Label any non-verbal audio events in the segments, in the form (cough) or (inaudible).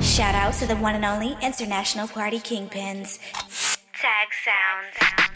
Shout out to the one and only international party kingpins. Tag Sounds.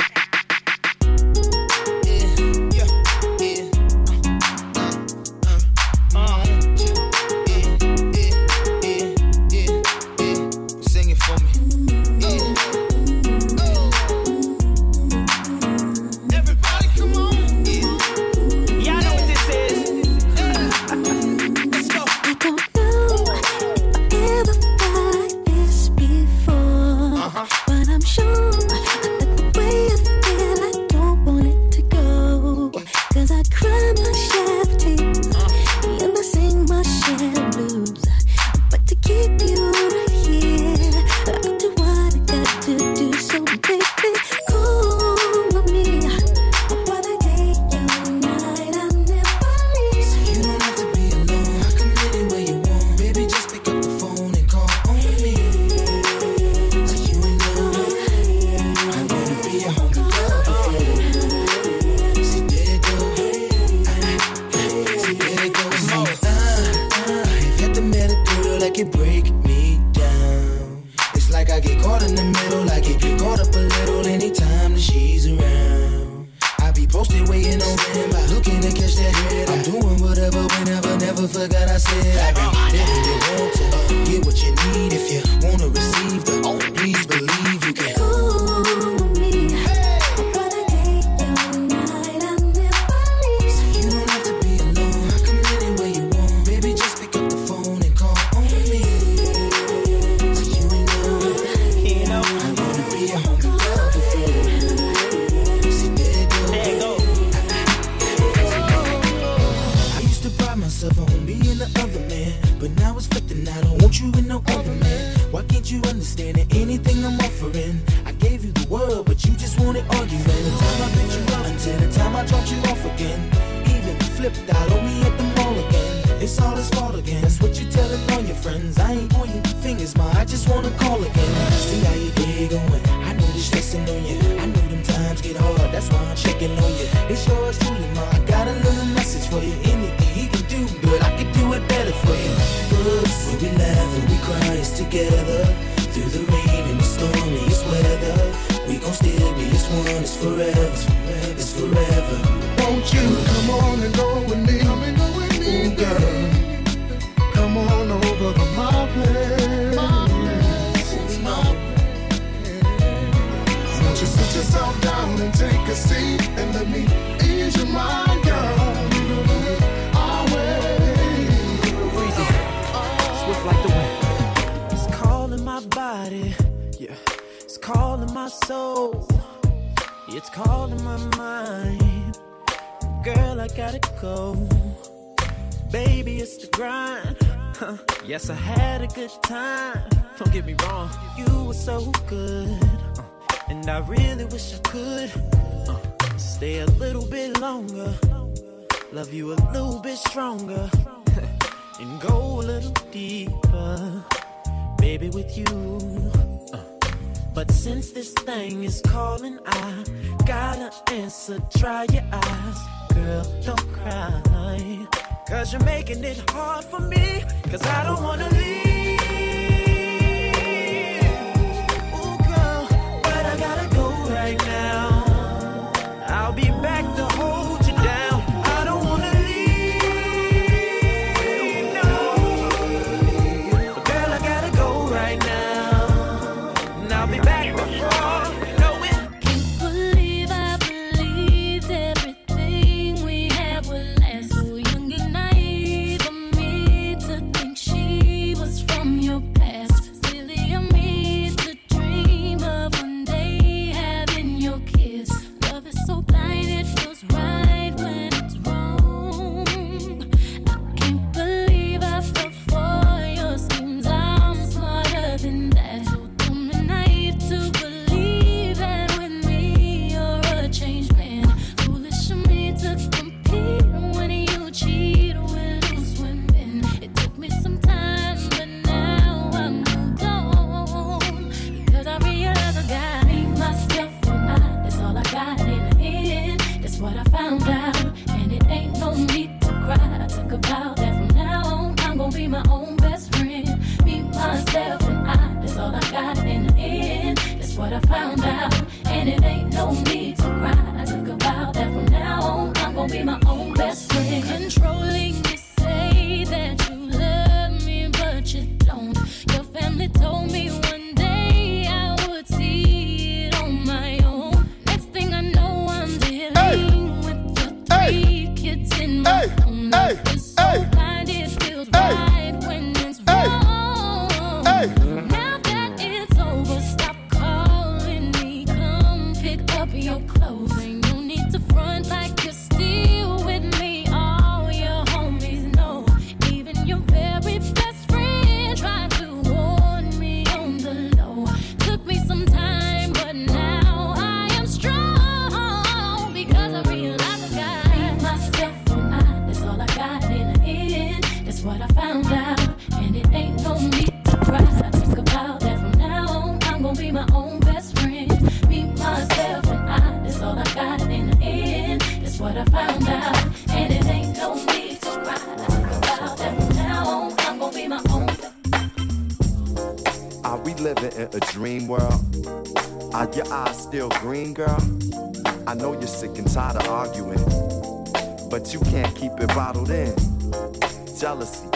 little bit stronger (laughs) and go a little deeper, baby, with you. Uh. But since this thing is calling, I gotta answer. Dry your eyes, girl, don't cry. Cause you're making it hard for me, cause I don't wanna leave.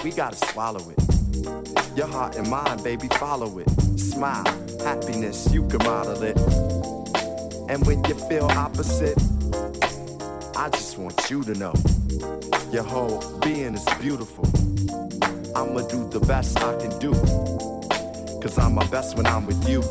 We gotta swallow it. Your heart and mind, baby, follow it. Smile, happiness, you can model it. And when you feel opposite, I just want you to know your whole being is beautiful. I'ma do the best I can do. Cause I'm my best when I'm with you.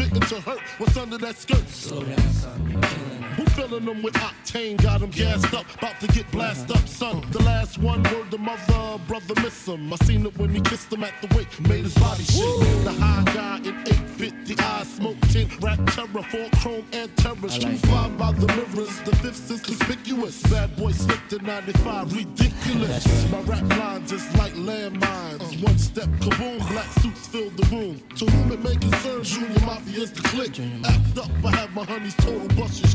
victim to hurt what's under that skirt. Slow down, son. Who filling them with octane? Got them gassed up, about to get blasted up, son. The last one, word to mother, brother miss him. I seen it when he kissed him at the wake, made his body shake. The high guy in 850 eyes, smoke tint, rap terror, four chrome and terrors. Two five by the mirrors, the fifth is conspicuous. Bad boy slipped in 95, ridiculous. My rap lines is like landmines. One step, kaboom, black suits fill the room. To whom it may concern, Junior Mafia is the click. Act up, I have my honey's total bushes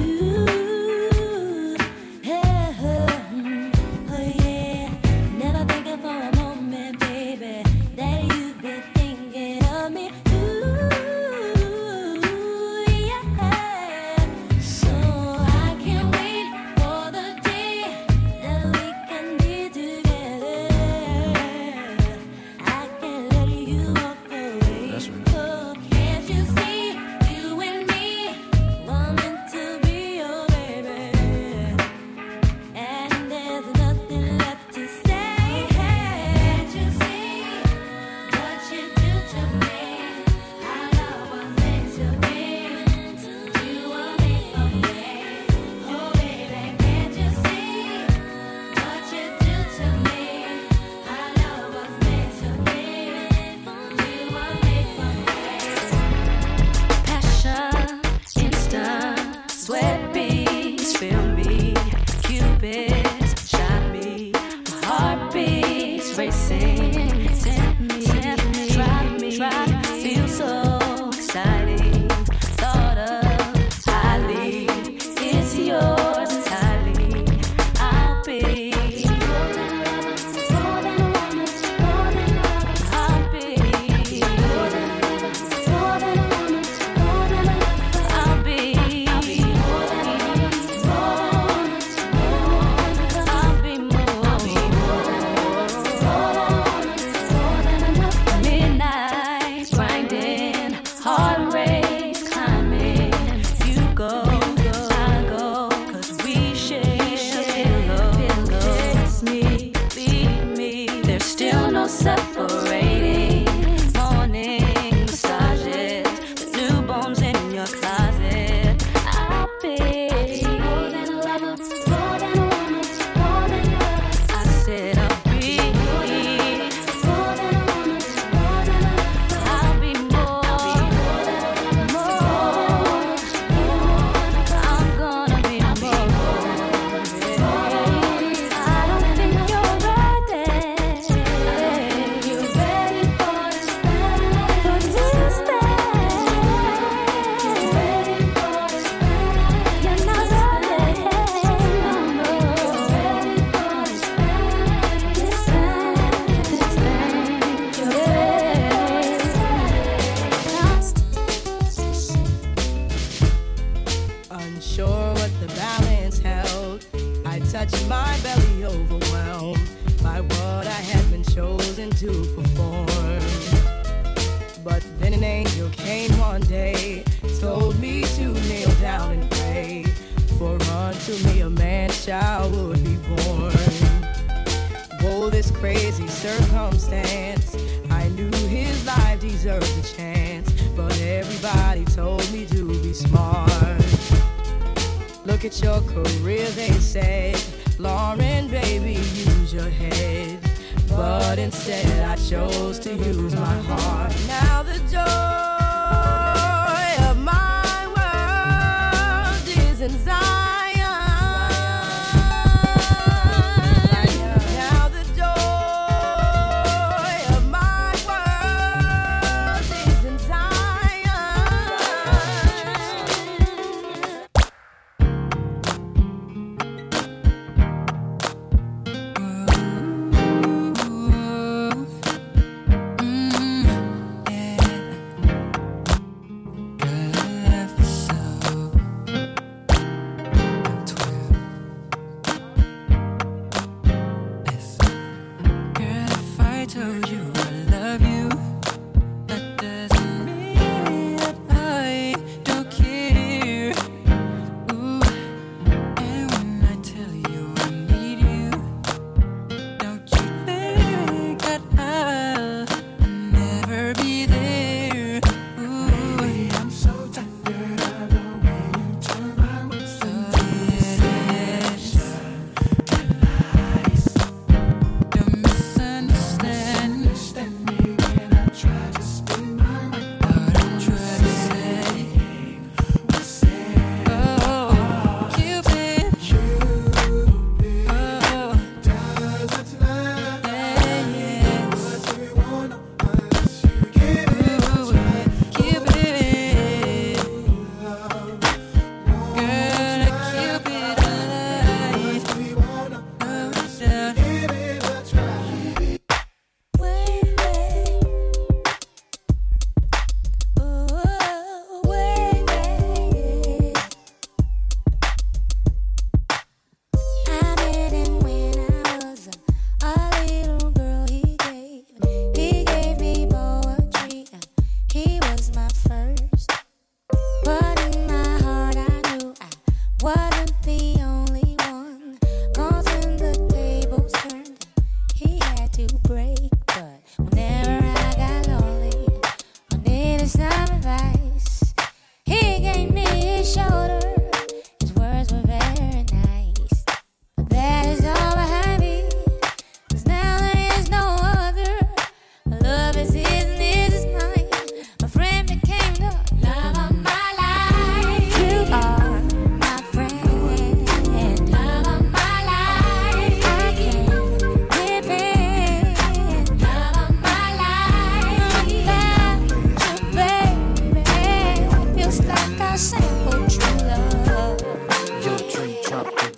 same. Touched my belly, overwhelmed by what I had been chosen to perform. But then an angel came one day, told me to kneel down and pray. For unto me a man child would be born. Whoa, this crazy circumstance. I knew his life deserved a chance, but everybody told me to be smart. Look at your career, they said. Lauryn, baby, use your head. But instead, I chose to use my heart. Now the joy of my world is inside.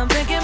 I'm thinking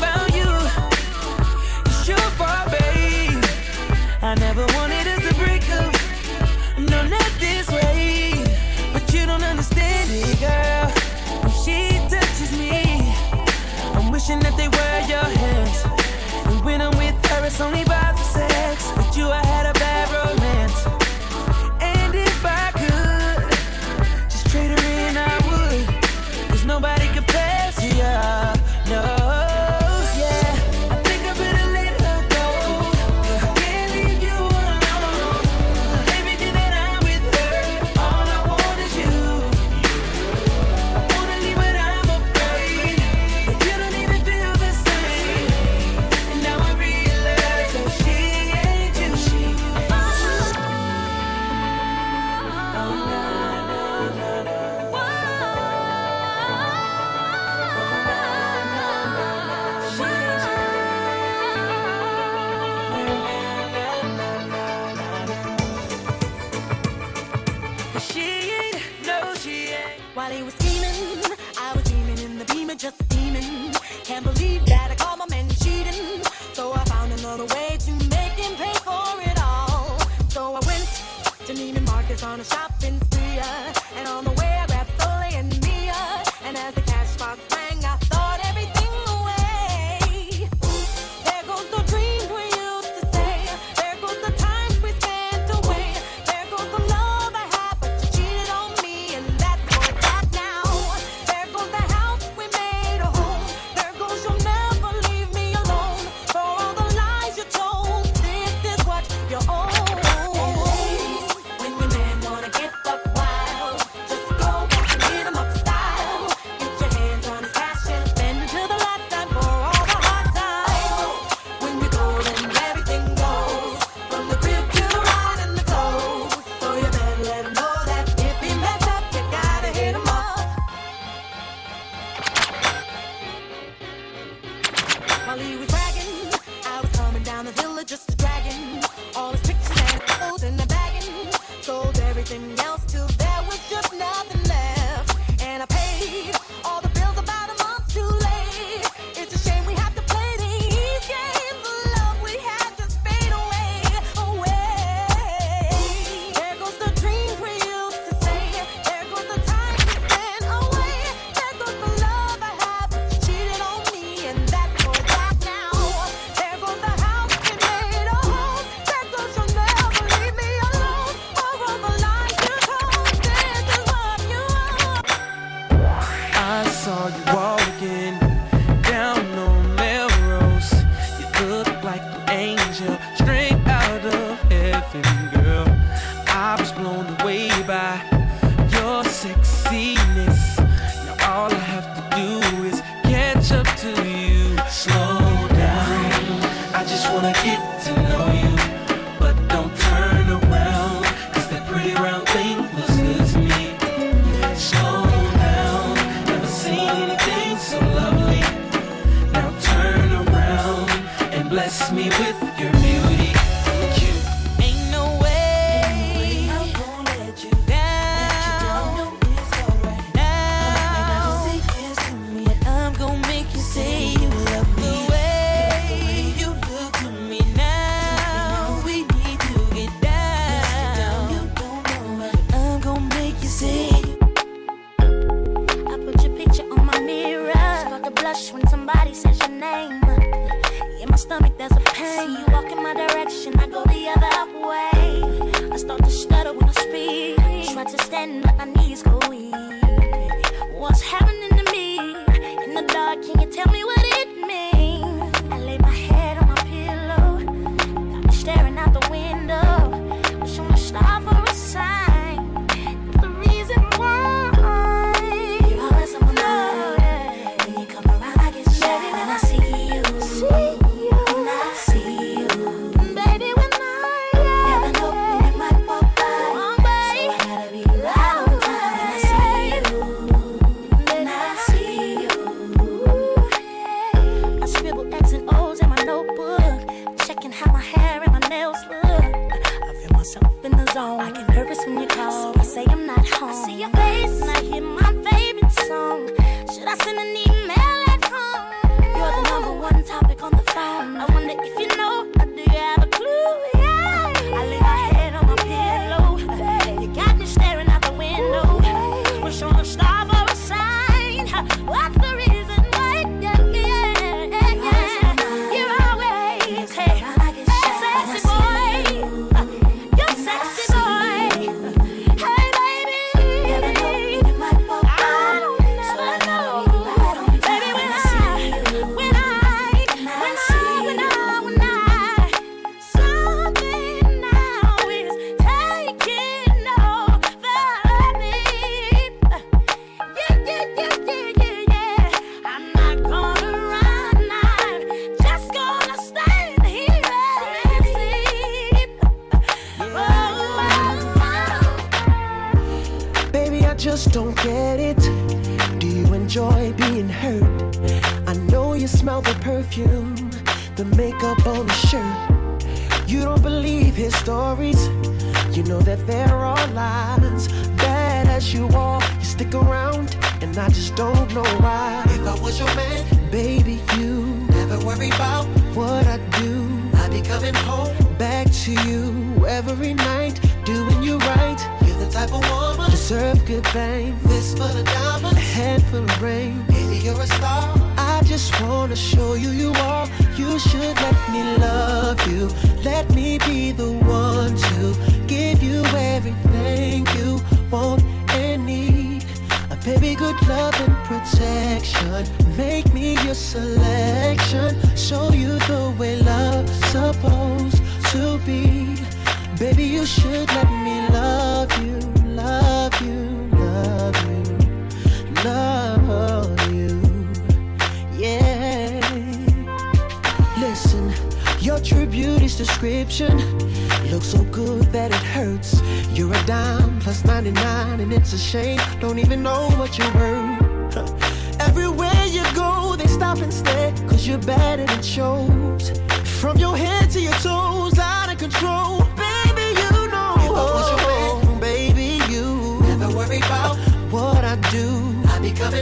me with should let me love you, love you, love you, love you. Yeah. Listen, your true beauty's description looks so good that it hurts. You're a dime plus 99, and it's a shame. Don't even know what you're worth. (laughs) Everywhere you go, they stop and stare, cause you're better than shows. From your head to your toes, out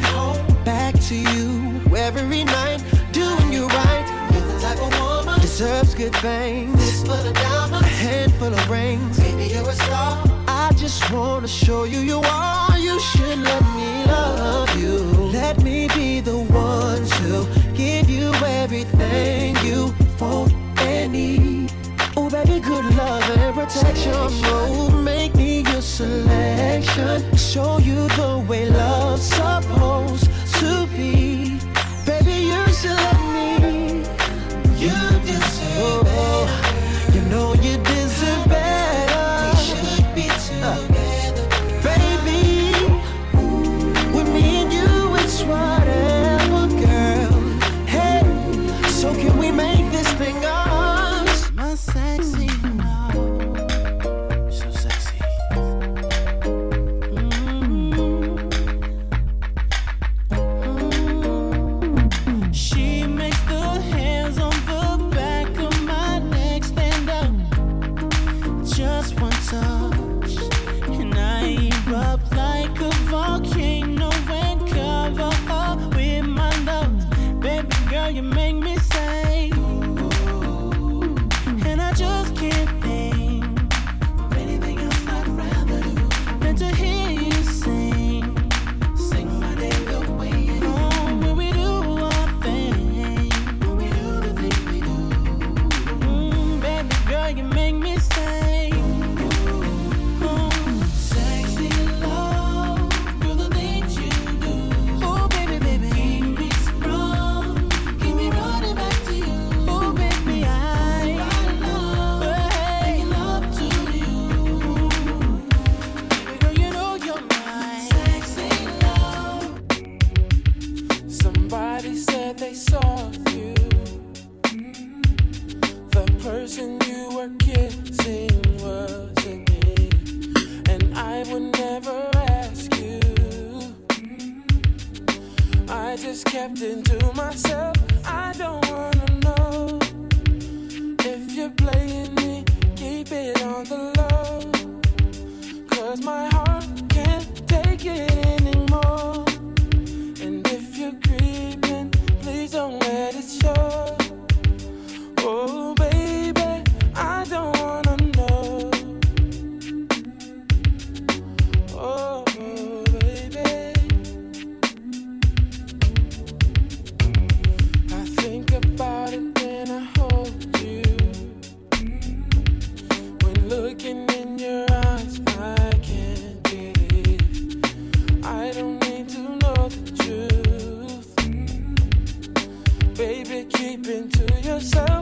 driving home back to you every night, doing you right. You're the type of woman deserves good things. This full of diamonds, a handful of rings. Baby, you're a star. I just wanna show you you are. You should let me love you. Let me be the one to give you everything you want and need. Oh, baby, good love and protection. Oh, make me selection. Show you the way love's supposed to be. It yourself.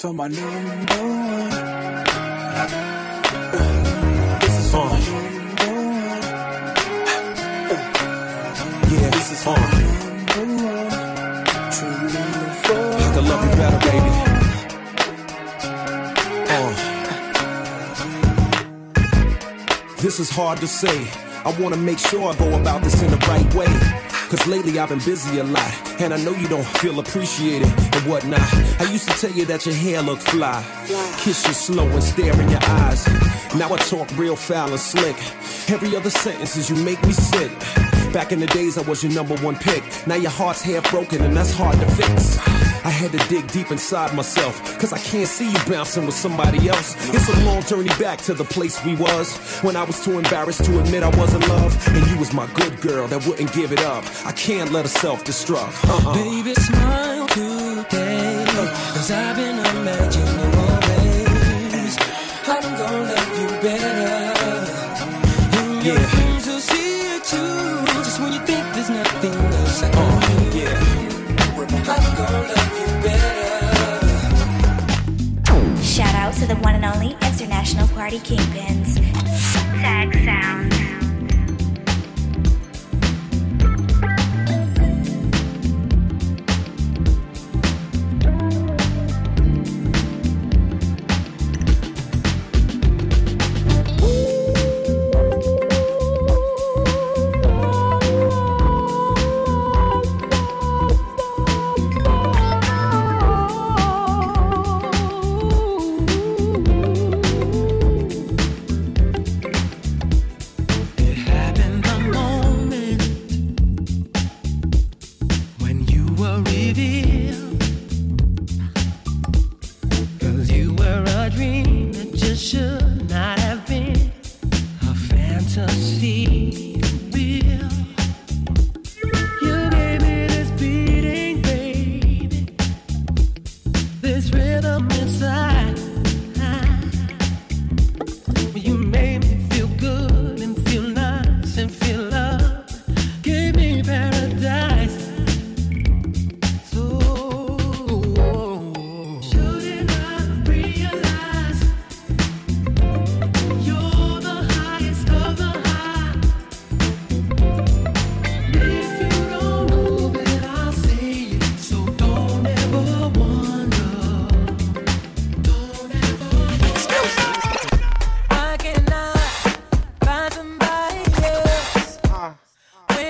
This is for my number one. This is my. Yeah, this is for I can love you better, baby. Uh. This is hard to say. I wanna make sure I go about this in the right way. Cause lately I've been busy a lot, and I know you don't feel appreciated and whatnot. I used to tell you that your hair looked fly, kiss you slow and stare in your eyes. Now I talk real foul and slick. Every other sentence is you make me sick. Back in the days I was your number one pick. Now your heart's half broken and that's hard to fix. I had to dig deep inside myself, cause I can't see you bouncing with somebody else. It's a long journey back to the place we was when I was too embarrassed to admit I was in love. And you was my good girl that wouldn't give it up. I can't let her self destruct. Uh-uh. Baby, today. Cause I've been imagining more ways. I'm gonna love you better. And your Yeah. friends will see it too. Just when you think there's nothing else I can do. Yeah. I'm gonna love you better. Shout out to the one and only International Party Kingpins. Tag Sounds.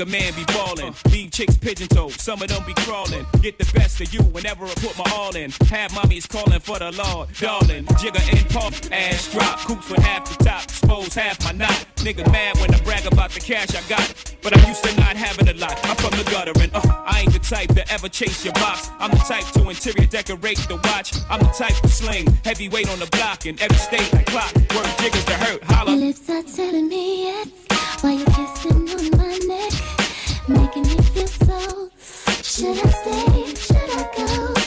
Jigga man be ballin'. Leave chicks pigeon toed, some of them be crawlin'. Get the best of you whenever I put my all in. Have mommies callin' for the Lord, darling. Jigga and pump, ass drop. Coops with half the top, expose half my knot. Nigga mad when I brag about the cash I got. But I'm used to not having a lot. I'm from the gutter and uh, I ain't the type to ever chase your box. I'm the type to interior decorate the watch. I'm the type to sling heavyweight on the block in every state like clock. Work jiggers to hurt, holla. Your lips are telling me yes while you're kissing on my neck, making me feel so. Should I stay? Should I go?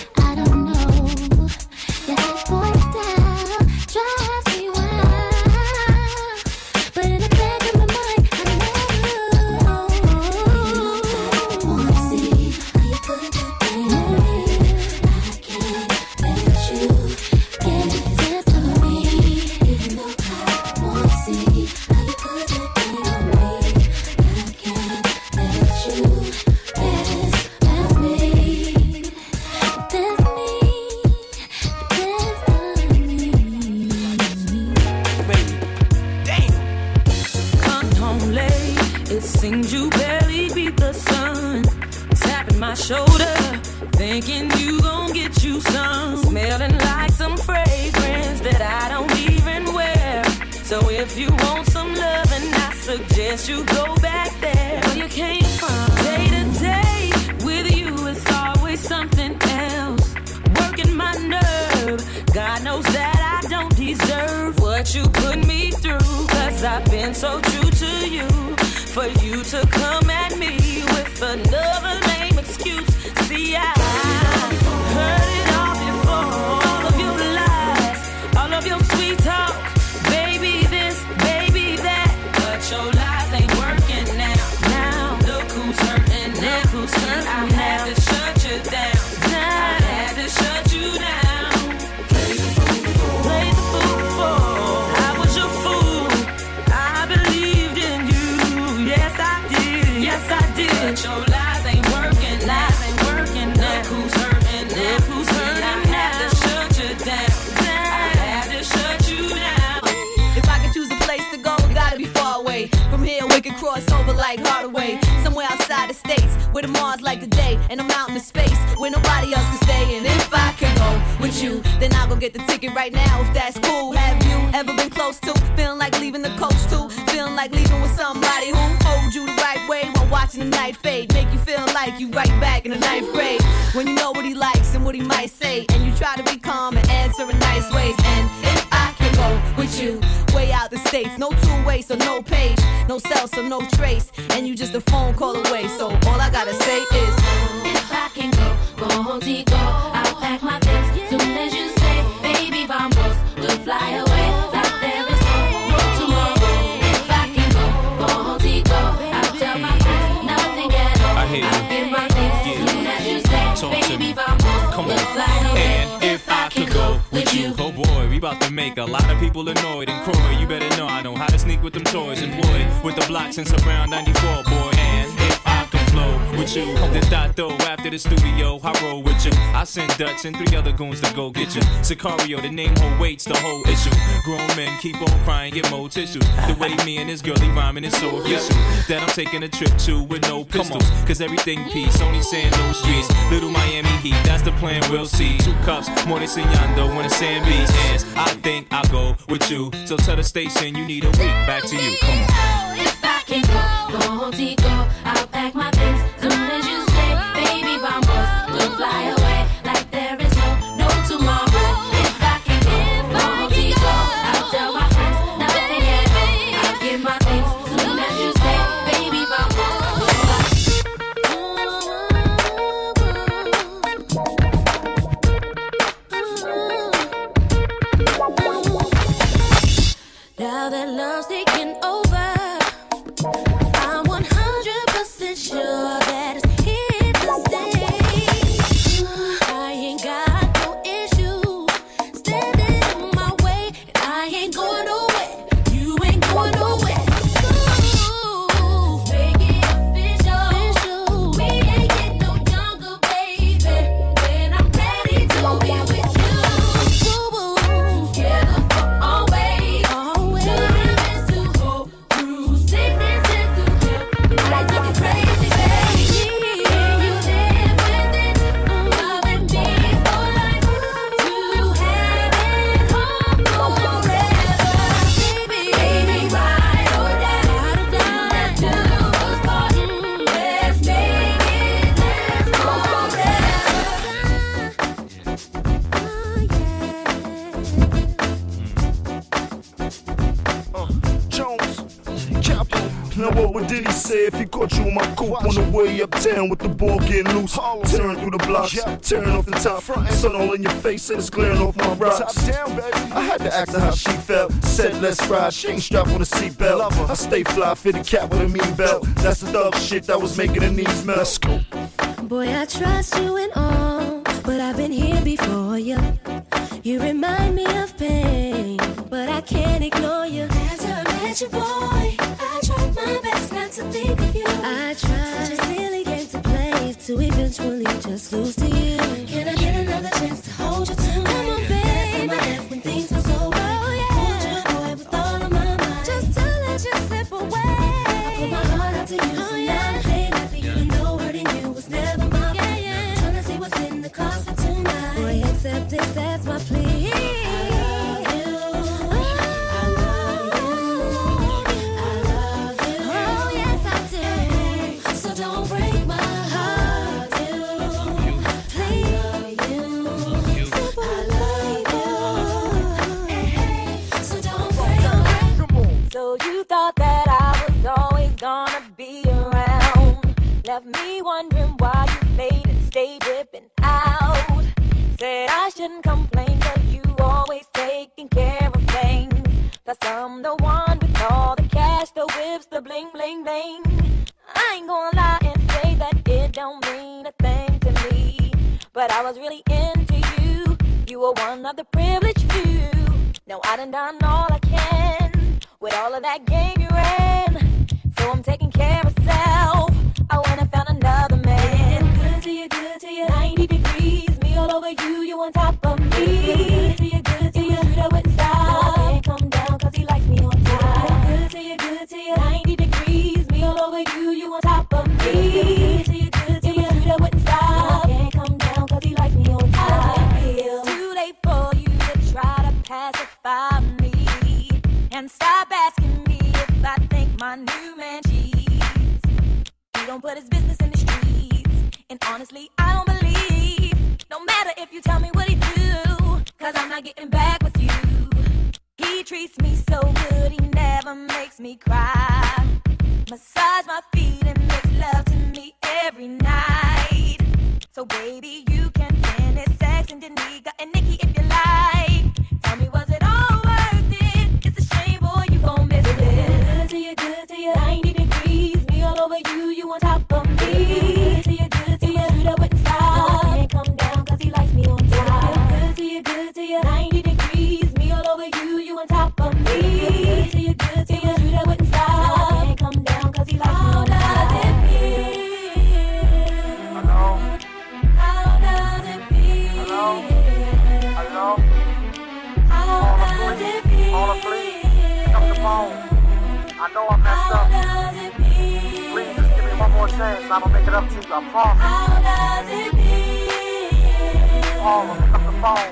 Where nobody else can stay. And if I can go with you, then I'll go get the ticket right now, if that's cool. Have you ever been close to feeling like leaving the coast too? Feeling like leaving with somebody who holds you the right way while watching the night fade. Make you feel like you right back in the ninth grade. When you know what he likes and what he might say, and you try to be calm and answer in nice ways. And if I can go with you, way out the states, no two way, so no page, no cell, so no trace, and you just a phone call away. So all I gotta say is, people annoyed. And Croy, you better know I know how to sneak with them toys. Employed with the block since around 94, boy. With you, then thought though after the studio, I roll with you. I send Dutch and three other goons to go get you. Sacario, the name whole waits the whole issue. Grown men keep on crying, get more tissues. The way me and this girlie rhyming is so official that I'm taking a trip to with no pistols. Cause everything peace, only saying no streets. Little Miami Heat, that's the plan, we'll see. Two cups, more than Signando when the sand beats ends. I think I'll go with you. So tell the station you need a week. Back to you, come on. If I can go, go home, go. I'll pack my things ball getting loose? Tearing through the blocks, tearing off the top, sun all in your face and it's glaring off my rocks. I had to ask her how she felt. Said let's ride, she ain't strapped on a seatbelt. I stay fly, fit a cap with a mean belt. That's the thug shit that was making her knees melt. Let's go. Boy, I trust you and all, but I've been here before you. You remind me of pain, but I can't ignore you. After I met you, boy, I tried my best not to think of you. I tried. To eventually just lose to you. Man cheats. He don't put his business in the streets. And honestly, I don't believe. No matter if you tell me what he do. Cause I'm not getting back with you. He treats me so good, he never makes me cry. Massage my feet and makes love to me every night. So baby, you can finish sex and Danica and Nikki if you like. You. 90 degrees, me all over you, you on top of me. Good to you, good to you. That wouldn't stop. I can't come down 'cause he likes me on. How does it feel? Hello? How does it feel? Hello? How does it feel? On the please, pick up the phone. I know I messed up. Please just give me one more chance I'm gonna make it up to you. I promise. How does it feel? Paula, pick up the phone.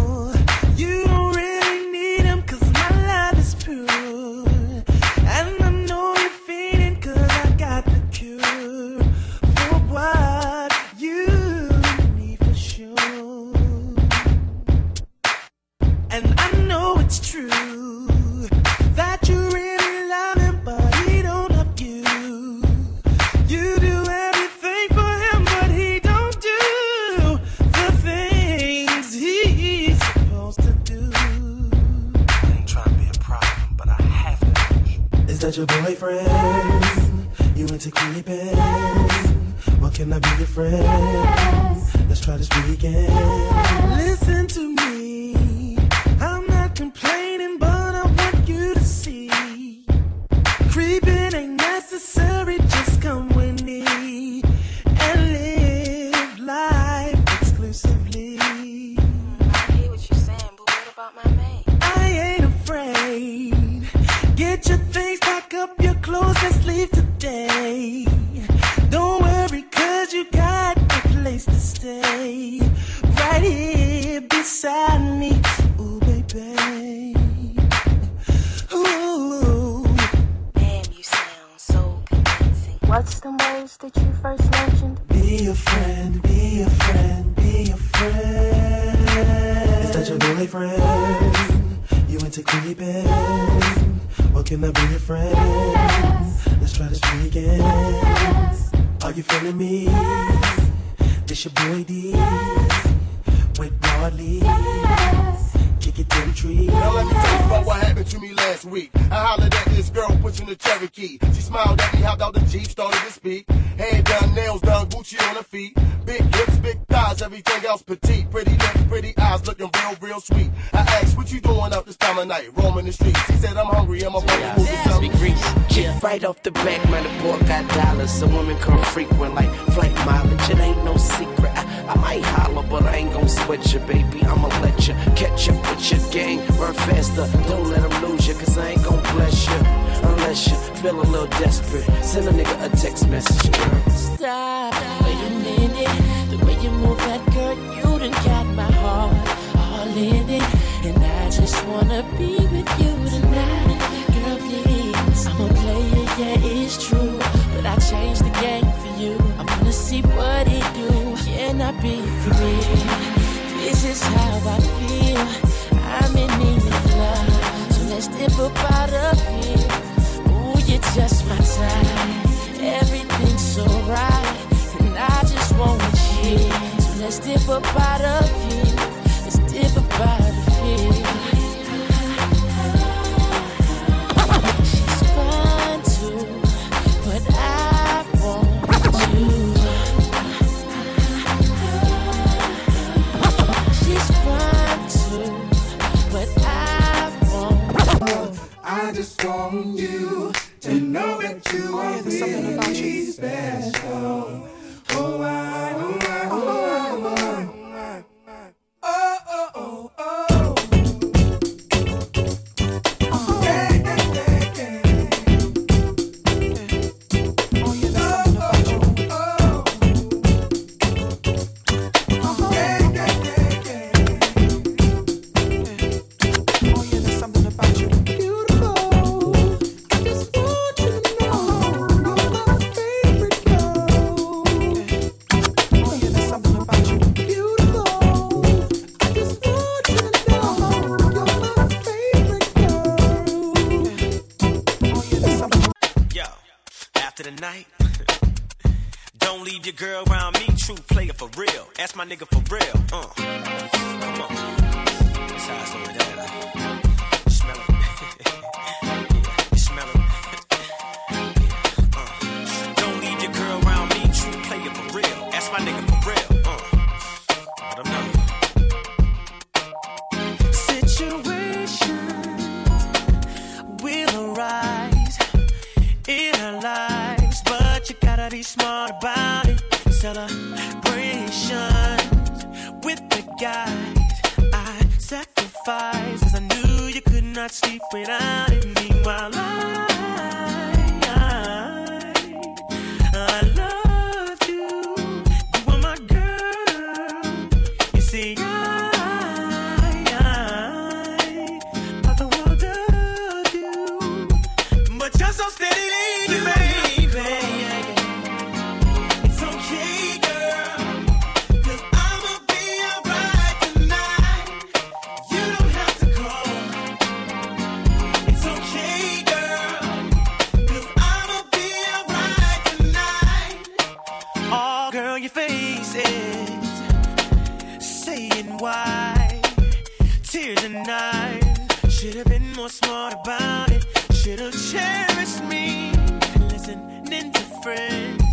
be your friend? Let's try this weekend. Doing up this time of night? Roaming the streets. He said, I'm hungry, brother moving something. Get right off the back, man, the boy got dollars. A woman come frequent like flight mileage. It ain't no secret. I, I might holler, but I ain't gon' sweat you, baby. I'ma let you catch up with your gang. Run faster, don't let them lose you, cause I ain't gon' bless you. Unless you feel a little desperate. Send a nigga a text message. Stop, wanna be with you tonight. Girl, please. I'm a player, yeah, it's true. But I changed the game for you. I wanna see what it do. Can I be free? This is how I feel. I'm in need of love. So let's dip up out of here. Ooh, you're just my type. Everything's so right. And I just want you. So let's dip up out of here. Let's dip up out of here. Want you to know that you are really special. Oh, I, why. Tears and knives. Should have been more smart about it. Should have cherished me. Listening to friends.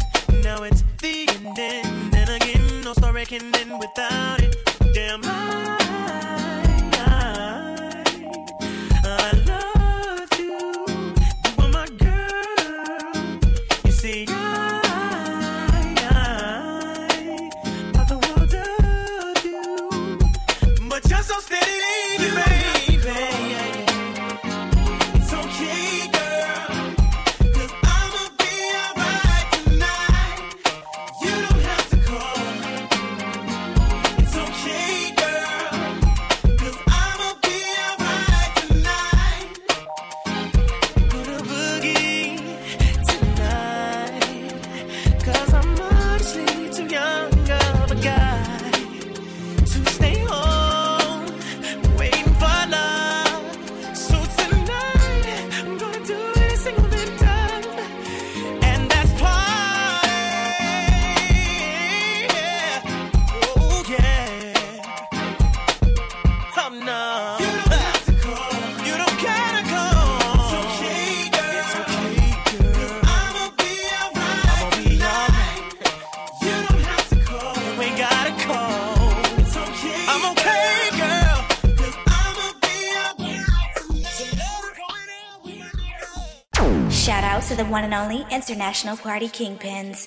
Now it's the ending. Then again, no story can end without it. Damn, I, International Party Kingpins.